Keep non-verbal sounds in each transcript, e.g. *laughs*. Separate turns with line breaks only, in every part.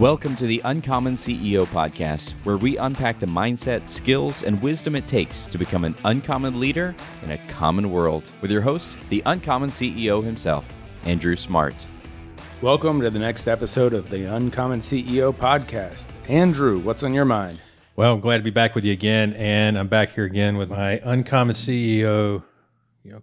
Welcome to the Uncommon CEO podcast, where we unpack the mindset, skills, and wisdom it takes to become an uncommon leader in a common world. With your host, the Uncommon CEO himself, Andrew Smart.
Welcome to the next episode of the Uncommon CEO podcast. Andrew, what's on your mind?
Well, I'm glad to be back with you again, and I'm back here again with my Uncommon CEO, you know,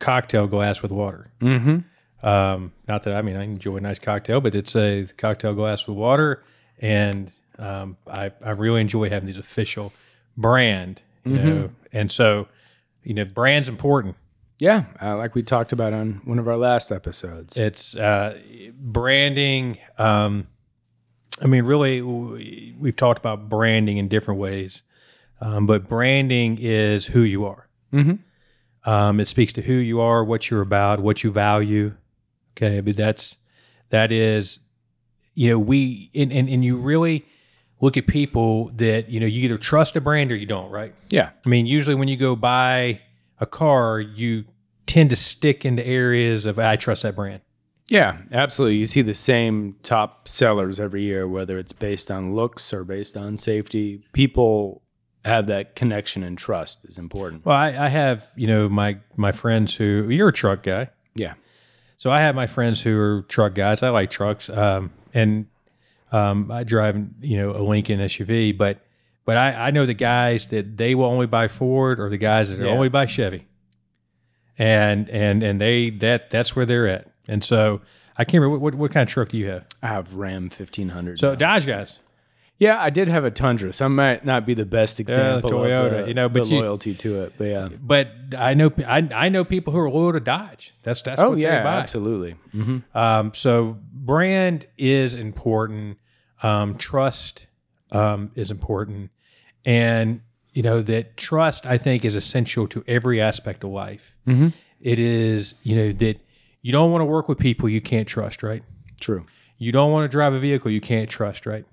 cocktail glass with water.
Mm-hmm.
Um, not that I mean I enjoy a nice cocktail, but it's a cocktail glass with water, and um, I I really enjoy having these official brand, you know, and so you know, brand's important.
Yeah, uh, like we talked about on one of our last episodes.
It's uh, branding. Um, I mean, really, we- we've talked about branding in different ways, um, but branding is who you are.
Mhm.
Um, it speaks to who you are, what you're about, what you value. Okay, but that's that is, you know, we and, and and you really look at people that you know you either trust a brand or you don't, right?
yeah,
I mean, usually when you go buy a car, you tend to stick into areas of I trust that brand.
yeah, absolutely. You see the same top sellers every year, whether it's based on looks or based on safety. People have that connection and trust is important.
Well, I, I have you know my my friends who you're a truck guy,
Yeah,
so I have my friends who are truck guys. I like trucks, um, and um, I drive you know a Lincoln SUV, but but I, I know the guys that they will only buy Ford or the guys that
Yeah.
only buy Chevy, and and and they that that's where they're at. And so I can't remember what, what, what kind of truck do you have.
I have Ram fifteen hundred.
So Dodge guys,
yeah, I did have a Tundra, so I might not be the best example
Toyota,
of the,
you know, but
the
you-
loyalty to it. But yeah,
but I know I, I know people who are loyal to Dodge. That's that's
oh
what
yeah,
they buy.
absolutely. hmm
Um, so brand is important. Um, trust um, is important, and you know that trust I think is essential to every aspect of life.
Mhm.
It is you know that you don't want to work with people you can't trust, right?
True.
You don't want to drive a vehicle you can't trust, right?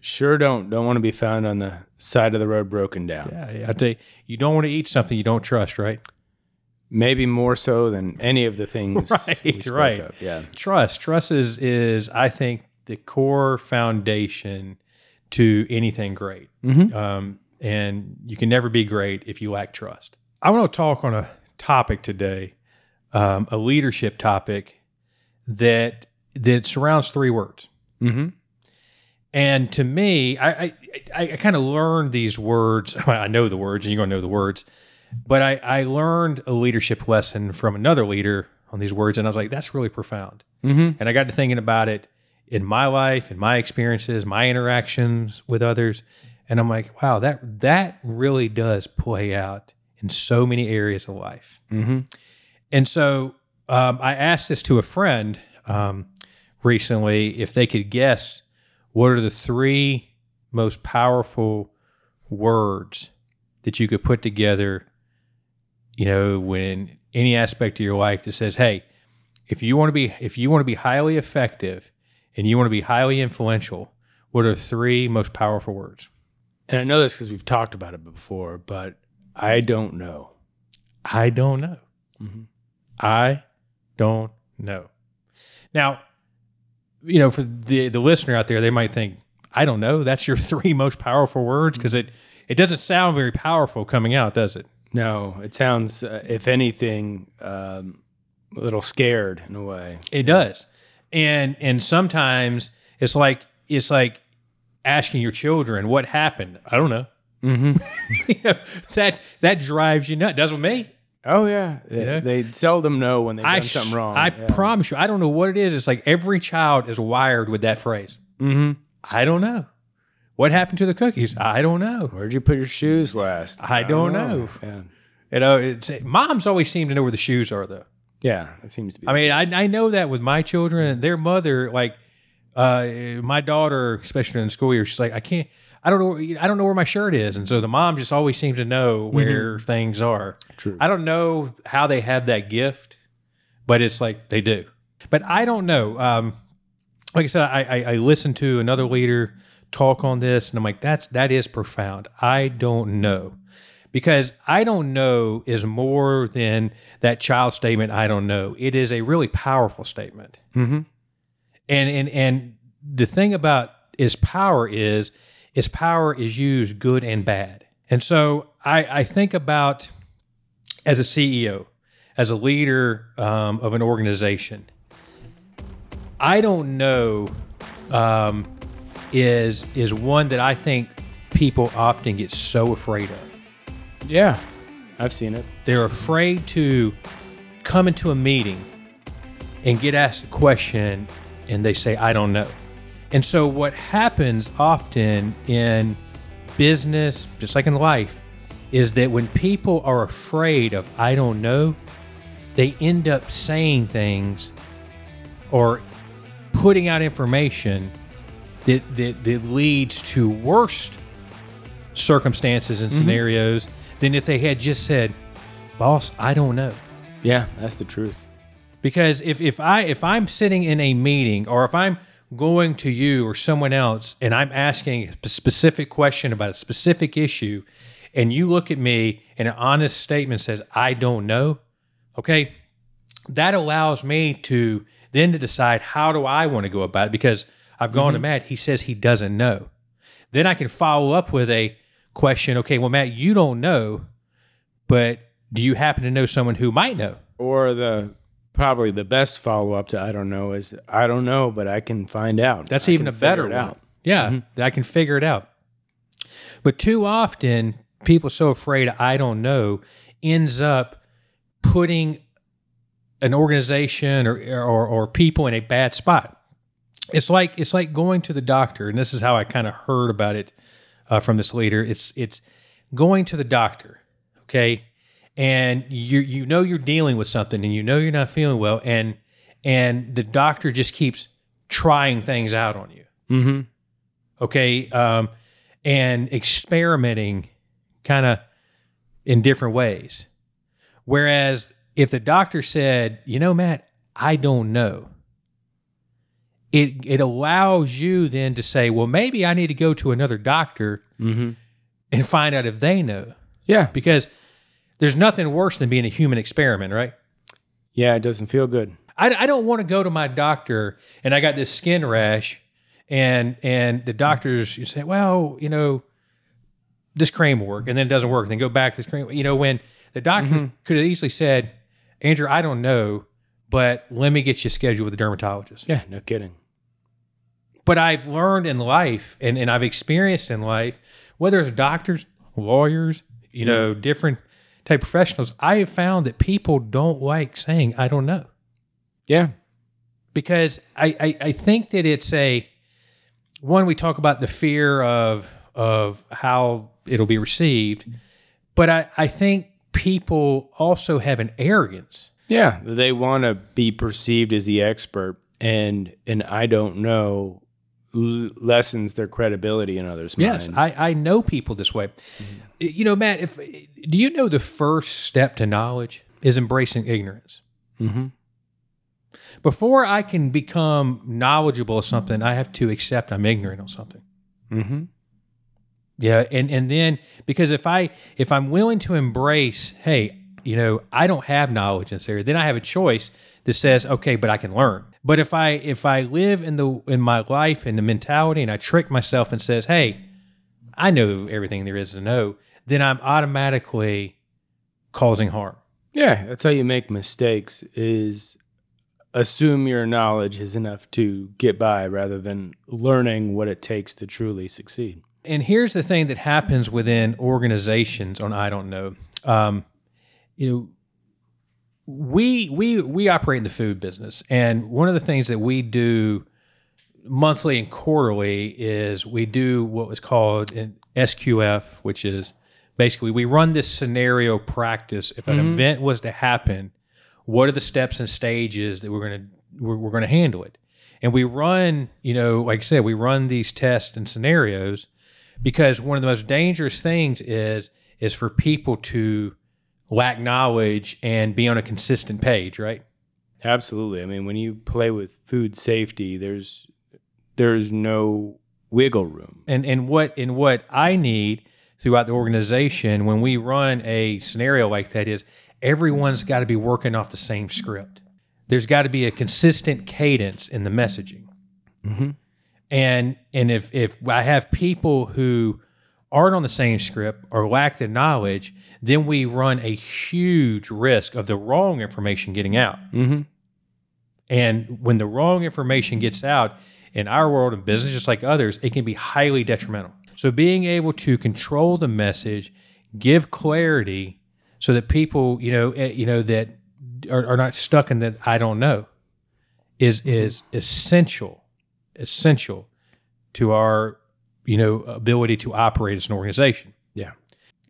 Sure don't don't want to be found on the side of the road broken down.
Yeah, yeah. I tell you, you don't want to eat something you don't trust, right?
Maybe more so than any of the things *laughs*
Right, right.
of. Yeah.
Trust, trust is is I think the core foundation to anything great.
Mhm.
Um, and you can never be great if you lack trust. I want to talk on a topic today, um, a leadership topic that that surrounds three words.
Mm-hmm.
And to me, I I, I, kind of learned these words. *laughs* Well, I know the words, and you're going to know the words. But I, I learned a leadership lesson from another leader on these words, and I was like, that's really profound.
Mm-hmm.
And I got to thinking about it in my life, in my experiences, my interactions with others, and I'm like, wow, that that really does play out in so many areas of life.
Mm-hmm.
And so um, I asked this to a friend um, recently if they could guess what are the three most powerful words that you could put together, you know, when any aspect of your life that says, "Hey, if you want to be if you want to be highly effective and you want to be highly influential, what are three most powerful words?"
And I know this because we've talked about it before, but I don't know.
I don't know.
Mhm.
I don't know. Now, you know, for the the listener out there, they might think, I don't know. That's your *laughs* three most powerful words because it it doesn't sound very powerful coming out, does it?
No, it sounds, uh, if anything, um, a little scared in a way.
It does, and and sometimes it's like it's like asking your children what happened. I don't know.
Mm-hmm. *laughs*
You know, that that drives you nuts. Does with me.
Oh yeah, they,
Yeah.
they seldom know when they've done
I
something wrong.
I
yeah.
promise you, I don't know what it is. It's like every child is wired with that phrase.
Mm-hmm.
I don't know. What happened to the cookies? I don't know.
Where'd you put your shoes last?
I don't know.
Yeah,
You know, it's moms always seem to know where the shoes are, though.
yeah, it seems to be.
I mean, I. I know that with my children, their mother, like uh, my daughter, especially in the school year, she's like, I can't, I don't know, I don't know where my shirt is, and so the mom just always seems to know where things are.
True.
I don't know how they have that gift, but it's like they do. But I don't know. Um, like I said, I, I, I listened to another leader talk on this, and I'm like, that's that is profound. I don't know because I don't know is more than that child statement. I don't know. It is a really powerful statement.
Mhm.
And and and the thing about is power is is power is used good and bad. And so I, I think about as a CEO, as a leader um, of an organization, I don't know um, is is one that I think people often get so afraid of.
Yeah, I've seen it.
They're afraid to come into a meeting and get asked a question and they say, I don't know. And so, what happens often in business, just like in life, is that when people are afraid of, I don't know, they end up saying things or putting out information that, that, that leads to worse circumstances and mm-hmm. scenarios than if they had just said, Boss, I don't know
Yeah, that's the truth.
Because if, if i if i'm sitting in a meeting or if i'm going to you or someone else and i'm asking a specific question about a specific issue and you look at me and an honest statement says i don't know okay that allows me to then to decide how do i want to go about it because i've gone to mm-hmm. matt he says he doesn't know. Then i can follow up with a question okay well matt you don't know but do you happen to know someone who might know?
Or the probably the best follow up to I don't know is I don't know, but I can find out.
That's
I
even a better one.
out.
Yeah, that I can figure it out. But too often, people are so afraid I don't know ends up putting an organization or, or or people in a bad spot. It's like it's like going to the doctor, and this is how I kind of heard about it uh, from this leader. It's it's going to the doctor, okay, and you you know you're dealing with something, and you know you're not feeling well, and and the doctor just keeps trying things out on you
Mm-hmm.
okay um, and experimenting kind of in different ways whereas if the doctor said you know matt i don't know it it allows you then to say well maybe i need to go to another doctor
Mm-hmm.
and find out if they know
Yeah.
because there's nothing worse than being a human experiment right
Yeah, it doesn't feel good.
I, I don't want to go to my doctor and I got this skin rash, and and the doctors you say, well, you know, this cream will work, and then it doesn't work. Then go back to this cream. You know, when the doctor mm-hmm. could have easily said, Andrew, I don't know, but let me get you scheduled with a dermatologist.
Yeah, no kidding.
But I've learned in life, and, and I've experienced in life, whether it's doctors, lawyers, you mm-hmm. know, different type professionals, I have found that people don't like saying, I don't know
Yeah.
because I, I, I think that it's a one we talk about the fear of of how it'll be received, but I, I think people also have an arrogance.
Yeah. They want to be perceived as the expert and and I don't know l- lessens their credibility in others'
Yes,
minds.
I, I know people this way. You know, Matt, if do you know the first step to knowledge is embracing ignorance?
mm-hmm.
Before I can become knowledgeable of something, I have to accept I'm ignorant on something.
Mm-hmm.
Yeah, and and then because if I if I'm willing to embrace, hey, you know, I don't have knowledge in this area, then I have a choice that says, okay, but I can learn. But if I if I live in the in my life in the mentality and I trick myself and says, hey, I know everything there is to know, then I'm automatically causing harm.
Yeah, that's how you make mistakes is assume your knowledge is enough to get by rather than learning what it takes to truly succeed.
And here's the thing that happens within organizations on I don't know. Um, you know, we we we operate in the food business, and one of the things that we do monthly and quarterly is we do what was called an SQF, which is basically we run this scenario practice. If an mm-hmm. event was to happen, what are the steps and stages that we're going to we're, we're going to handle it? And we run, you know, like I said, we run these tests and scenarios because one of the most dangerous things is is for people to lack knowledge and be on a consistent page, right?
Absolutely. I mean, when you play with food safety, there's there's no wiggle room.
and and what and what I need throughout the organization when we run a scenario like that is everyone's got to be working off the same script. There's got to be a consistent cadence in the messaging.
Mhm.
and and if if I have people who aren't on the same script or lack the knowledge, then we run a huge risk of the wrong information getting out.
Mm-hmm.
And when the wrong information gets out in our world of business, just like others, it can be highly detrimental. So being able to control the message, give clarity, so that people, you know, eh, you know that are, are not stuck in that I don't know, is is essential, essential to our, you know, ability to operate as an organization.
Yeah.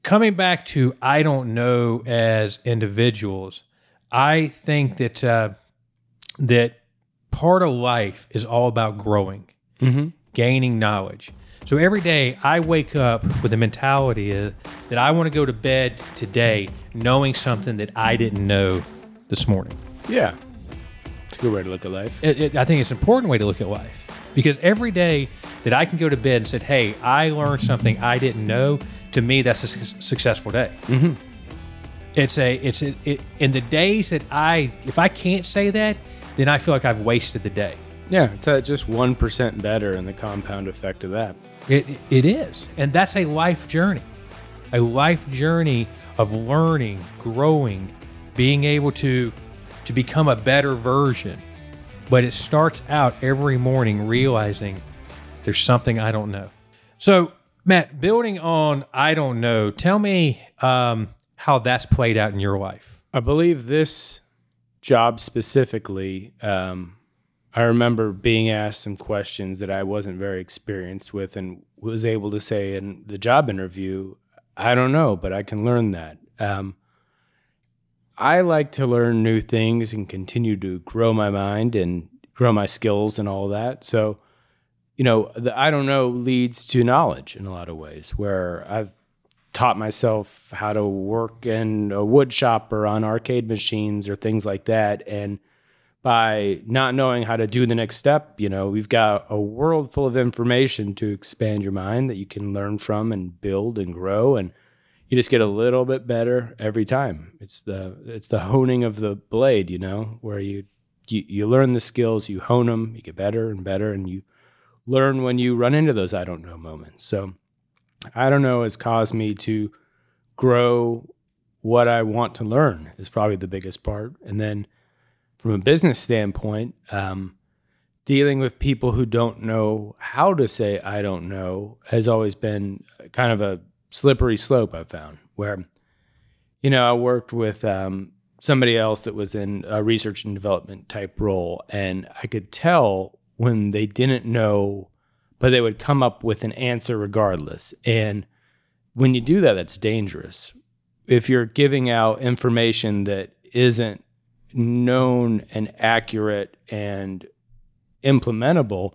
Coming back to I don't know as individuals, I think that uh, that part of life is all about growing,
Mm-hmm.
gaining knowledge. So every day I wake up with a mentality uh, that I want to go to bed today knowing something that I didn't know this morning.
Yeah. It's a good way to look at life.
It, it, I think it's an important way to look at life because every day that I can go to bed and said, "Hey, I learned something I didn't know," to me that's a su- successful day.
Mhm.
It's a it's a, it, in the days that I if I can't say that, then I feel like I've wasted the day.
Yeah, it's just 1% better in the compound effect of that.
It, it is. And that's a life journey, a life journey of learning, growing, being able to, to become a better version. But it starts out every morning realizing there's something I don't know. So, Matt, building on I don't know, tell me um, how that's played out in your life.
I believe this job specifically, um, I remember being asked some questions that I wasn't very experienced with and was able to say in the job interview, I don't know, but I can learn that. Um, I like to learn new things and continue to grow my mind and grow my skills and all that. So, you know, the I don't know leads to knowledge in a lot of ways where I've taught myself how to work in a wood shop or on arcade machines or things like that. And by not knowing how to do the next step, you know, we've got a world full of information to expand your mind that you can learn from and build and grow. And you just get a little bit better every time. It's the it's the honing of the blade, you know, where you you, you learn the skills, you hone them, you get better and better, and you learn when you run into those I don't know moments. So I don't know has caused me to grow what I want to learn is probably the biggest part. And then from a business standpoint, um, dealing with people who don't know how to say I don't know has always been kind of a slippery slope I've found where, you know, I worked with um, somebody else that was in a research and development type role, and I could tell when they didn't know but they would come up with an answer regardless. And when you do that, that's dangerous. If you're giving out information that isn't known and accurate and implementable,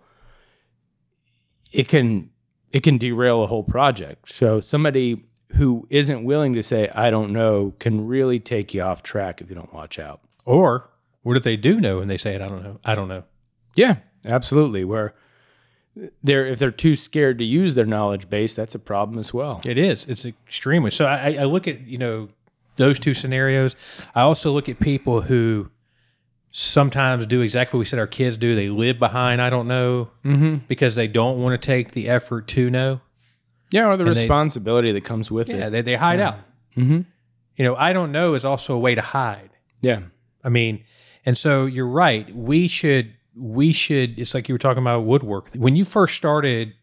it can it can derail a whole project. So somebody who isn't willing to say I don't know can really take you off track if you don't watch out.
Or what if they do know and they say it? I don't know. I don't know.
Yeah, absolutely. Where they're if they're too scared to use their knowledge base, that's a problem as well.
It is. It's extremely. So I, I look at you know those two scenarios. I also look at people who sometimes do exactly what we said our kids do. They live behind I don't know
Mm-hmm.
because they don't want to take the effort to know.
Yeah, or the
And they-
responsibility that comes with
Yeah,
it.
they, they hide out.
Mm-hmm.
You know, I don't know is also a way to hide.
Yeah.
I mean, and so you're right. We should we should. It's like you were talking about woodwork. When you first started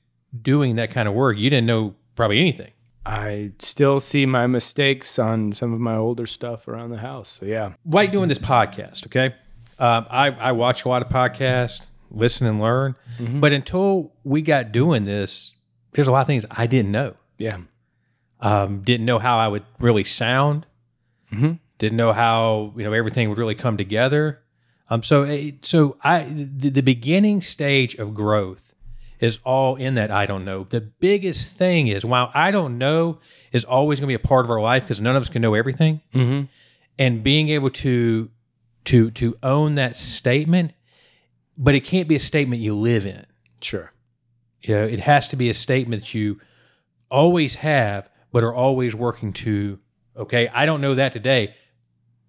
doing that kind of work, you didn't know probably anything.
I still see my mistakes on some of my older stuff around the house. So yeah.
like doing this podcast, okay? Um, I, I watch a lot of podcasts, listen and learn. But until we got doing this, there's a lot of things I didn't know.
Yeah.
Um, didn't know how I would really sound.
Mhm.
Didn't know how you know everything would really come together. Um, so it- so I the, the beginning stage of growth is all in that I don't know. The biggest thing is while I don't know is always going to be a part of our life because none of us can know everything
Mm-hmm.
and being able to to to own that statement but it can't be a statement you live in.
Sure.
you know it has to be a statement that you always have but are always working to okay i don't know that today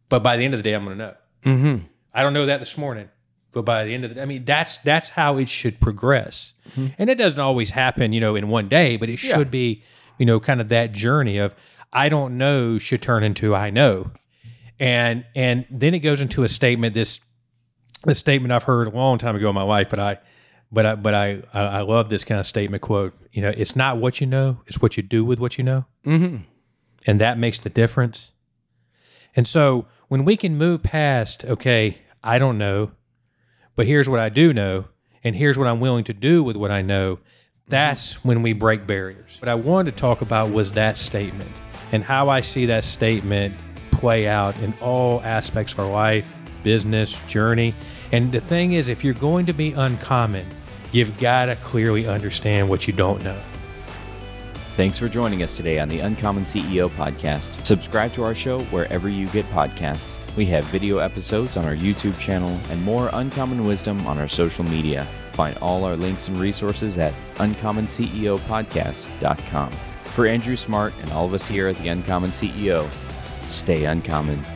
but by the end of the day i'm going to know.
Mm-hmm.
i don't know that this morning but by the end of the, I mean, that's that's how it should progress, and it doesn't always happen, you know, in one day, but it should be, you know, kind of that journey of I don't know should turn into I know, and and then it goes into a statement. This this statement I've heard a long time ago in my life, but I. But I, but I, I, love this kind of statement quote. You know, it's not what you know; it's what you do with what you know,
Mm-hmm.
and that makes the difference. And so when we can move past, okay, I don't know, but here's what I do know, and here's what I'm willing to do with what I know, that's when we break barriers. What I wanted to talk about was that statement and how I see that statement play out in all aspects of our life, business, journey. And the thing is, if you're going to be uncommon, you've got to clearly understand what you don't know.
Thanks for joining us today on the Uncommon CEO podcast. Subscribe to our show wherever you get podcasts. We have video episodes on our YouTube channel and more uncommon wisdom on our social media. Find all our links and resources at uncommonceopodcast.com. For Andrew Smart and all of us here at the Uncommon CEO, stay uncommon.